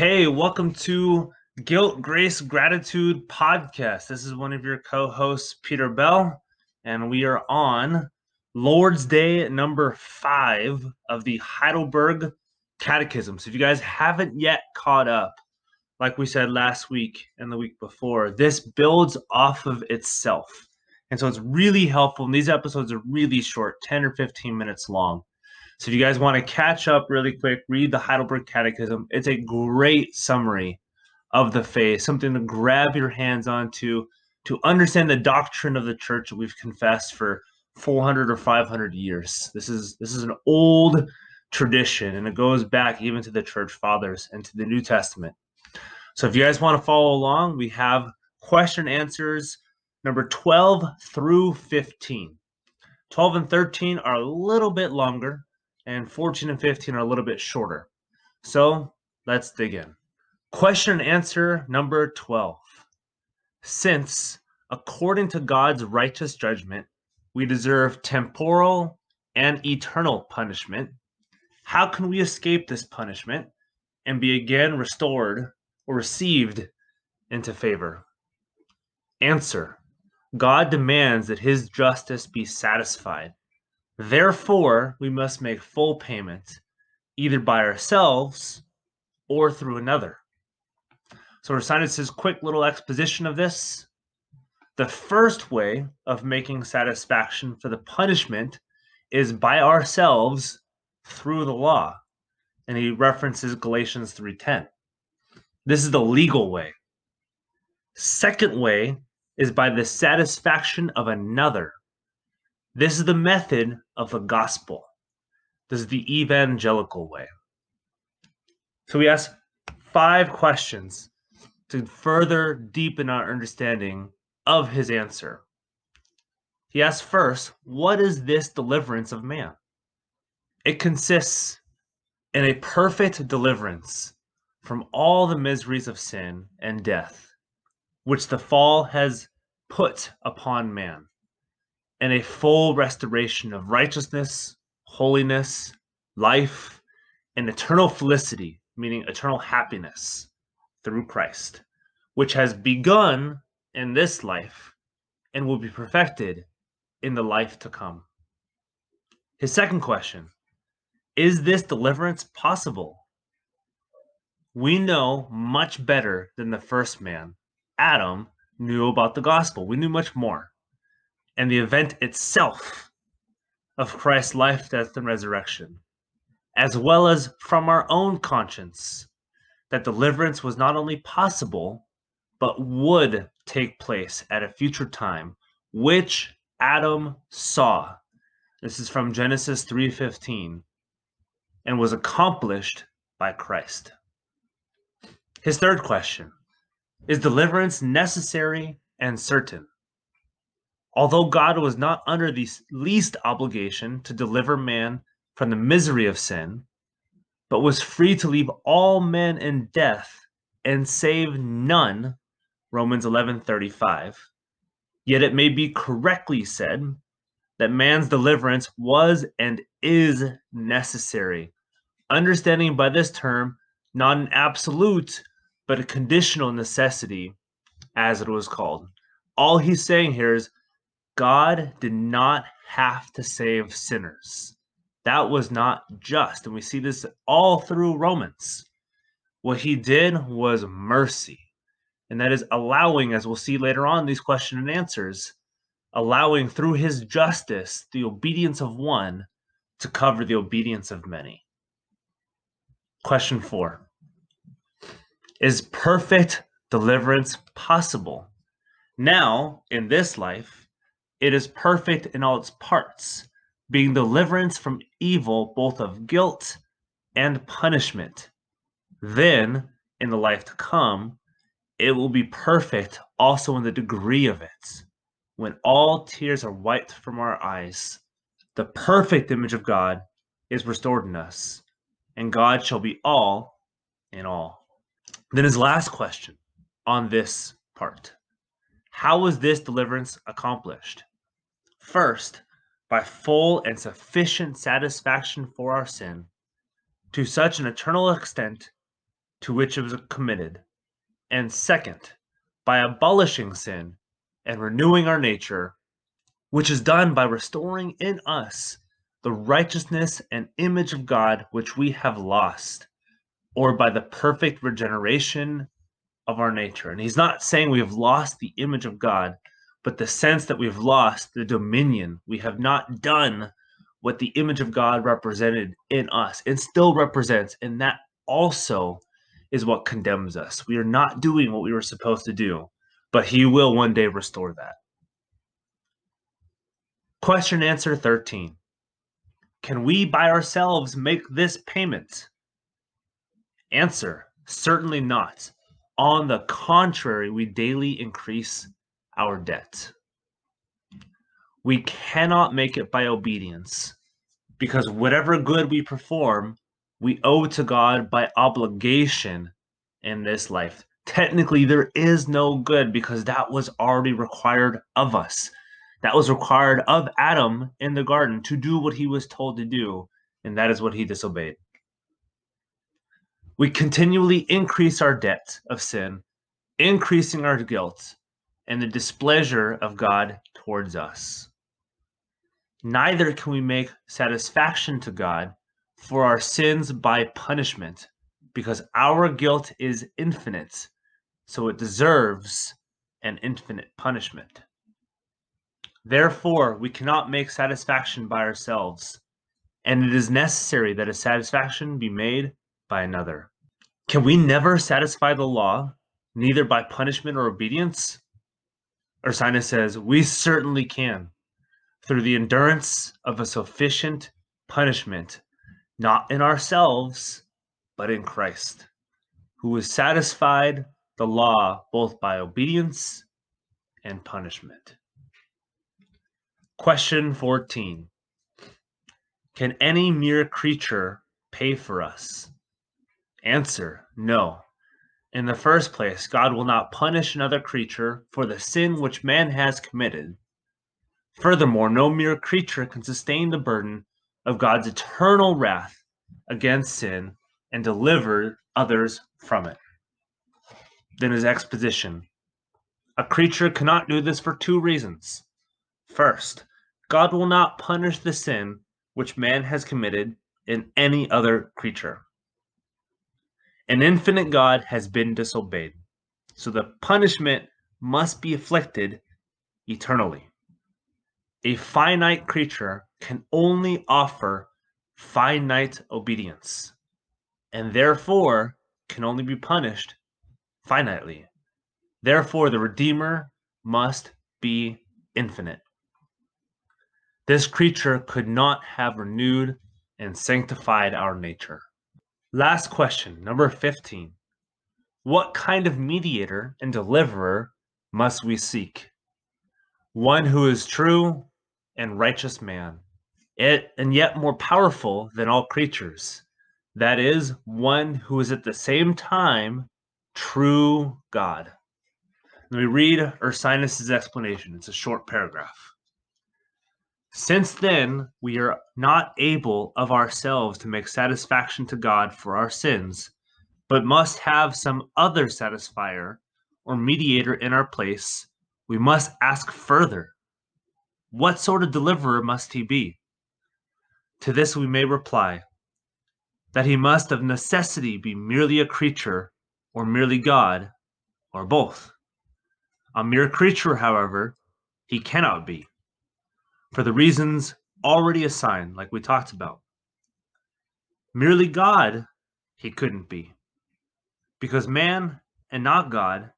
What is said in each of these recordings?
Hey, welcome to Guilt, Grace, Gratitude podcast. This is one of your co hosts, Peter Bell, and we are on Lord's Day number five of the Heidelberg Catechism. So if you guys haven't yet caught up, like we said last week and the week before, this builds off of itself. And so it's really helpful. And these episodes are really short, 10 or 15 minutes long. So if you guys want to catch up really quick, read the Heidelberg Catechism. It's a great summary of the faith, something to grab your hands onto to understand the doctrine of the church that we've confessed for 400 or 500 years. This is this is an old tradition and it goes back even to the church fathers and to the New Testament. So if you guys want to follow along, we have question answers number 12 through 15. 12 and 13 are a little bit longer and 14 and 15 are a little bit shorter. So let's dig in. Question and answer number 12. Since, according to God's righteous judgment, we deserve temporal and eternal punishment, how can we escape this punishment and be again restored or received into favor? Answer God demands that his justice be satisfied Therefore, we must make full payment either by ourselves or through another. So, Ursinus' quick little exposition of this. The first way of making satisfaction for the punishment is by ourselves through the law. And he references Galatians 3:10. This is the legal way. Second way is by the satisfaction of another this is the method of the gospel. This is the evangelical way. So we ask five questions to further deepen our understanding of his answer. He asks first, what is this deliverance of man? It consists in a perfect deliverance from all the miseries of sin and death, which the fall has put upon man and a full restoration of righteousness, holiness, life, and eternal felicity, meaning eternal happiness through Christ, which has begun in this life and will be perfected in the life to come. His second question Is this deliverance possible? We know much better than the first man, Adam, knew about the gospel. We knew much more and the event itself of Christ's life, death, and resurrection, as well as from our own conscience, that deliverance was not only possible, but would take place at a future time, which Adam saw. This is from Genesis 3:15 and was accomplished by Christ. His third question, is deliverance necessary and certain? Although God was not under the least obligation to deliver man from the misery of sin, but was free to leave all men in death and save none, Romans 11:35. Yet it may be correctly said that man's deliverance was and is necessary, understanding by this term not an absolute but a conditional necessity as it was called. All he's saying here is God did not have to save sinners. That was not just. And we see this all through Romans. What he did was mercy. And that is allowing, as we'll see later on, these question and answers, allowing through his justice the obedience of one to cover the obedience of many. Question four Is perfect deliverance possible? Now, in this life, it is perfect in all its parts, being deliverance from evil, both of guilt and punishment. Then, in the life to come, it will be perfect also in the degree of it, when all tears are wiped from our eyes. The perfect image of God is restored in us, and God shall be all in all. Then his last question on this part How was this deliverance accomplished? First, by full and sufficient satisfaction for our sin, to such an eternal extent to which it was committed, and second, by abolishing sin and renewing our nature, which is done by restoring in us the righteousness and image of God which we have lost, or by the perfect regeneration of our nature. And he's not saying we have lost the image of God, but the sense that we've lost the dominion. We have not done what the image of God represented in us and still represents. And that also is what condemns us. We are not doing what we were supposed to do, but He will one day restore that. Question answer 13 Can we by ourselves make this payment? Answer Certainly not. On the contrary, we daily increase our debt. We cannot make it by obedience because whatever good we perform, we owe to God by obligation in this life. Technically, there is no good because that was already required of us. That was required of Adam in the garden to do what he was told to do, and that is what he disobeyed. We continually increase our debt of sin, increasing our guilt and the displeasure of God towards us. Neither can we make satisfaction to God for our sins by punishment, because our guilt is infinite, so it deserves an infinite punishment. Therefore, we cannot make satisfaction by ourselves, and it is necessary that a satisfaction be made by another. Can we never satisfy the law, neither by punishment or obedience? Ursinus says, We certainly can through the endurance of a sufficient punishment, not in ourselves, but in Christ, who has satisfied the law both by obedience and punishment. Question 14 Can any mere creature pay for us? Answer No. In the first place, God will not punish another creature for the sin which man has committed Furthermore, no mere creature can sustain the burden of God's eternal wrath against sin and deliver others from it. Then his exposition. A creature cannot do this for two reasons. First, God will not punish the sin which man has committed in any other creature. An infinite God has been disobeyed, so the punishment must be afflicted eternally a finite creature can only offer finite obedience and therefore can only be punished finitely. Therefore, the Redeemer must be infinite. This creature could not have renewed and sanctified our nature. Last question, number 15. What kind of mediator and deliverer must we seek? One who is true and righteous man, it, and yet more powerful than all creatures. That is, one who is at the same time true God. Let me read Ursinus' explanation. It's a short paragraph. Since then, we are not able of ourselves to make satisfaction to God for our sins, but must have some other satisfier or mediator in our place, we must ask further what sort of deliverer must he be? To this we may reply that he must of necessity be merely a creature, or merely God, or both. A mere creature, however, he cannot be, for the reasons already assigned, like we talked about. Merely God, he couldn't be, because man and not God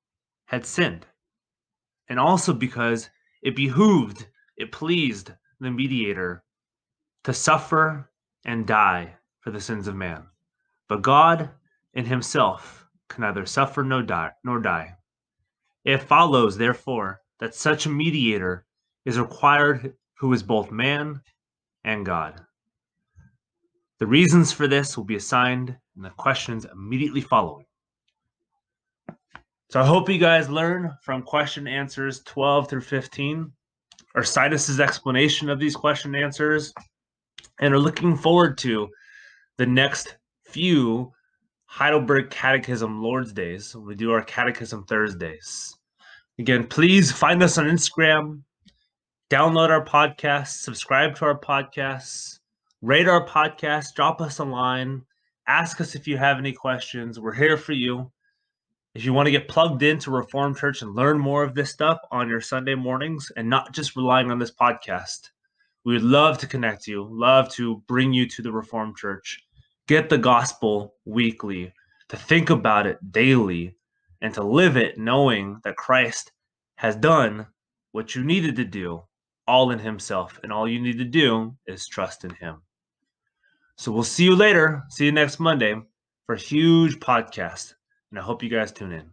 had sinned, and also because it behooved it pleased the mediator to suffer and die for the sins of man. But God in himself can neither suffer nor die, nor die. It follows, therefore, that such a mediator is required who is both man and God. The reasons for this will be assigned in the questions immediately following. So I hope you guys learn from question answers 12 through 15 Ursinus's explanation of these question answers and are looking forward to the next few Heidelberg Catechism Lord's Days. We do our Catechism Thursdays. Again, please find us on Instagram, download our podcast, subscribe to our podcasts, rate our podcast, drop us a line, ask us if you have any questions. We're here for you. If you want to get plugged into Reformed Church and learn more of this stuff on your Sunday mornings and not just relying on this podcast, we would love to connect you, love to bring you to the Reformed Church. Get the gospel weekly, to think about it daily, and to live it knowing that Christ has done what you needed to do all in Himself. And all you need to do is trust in Him. So we'll see you later. See you next Monday for a huge podcast. And I hope you guys tune in.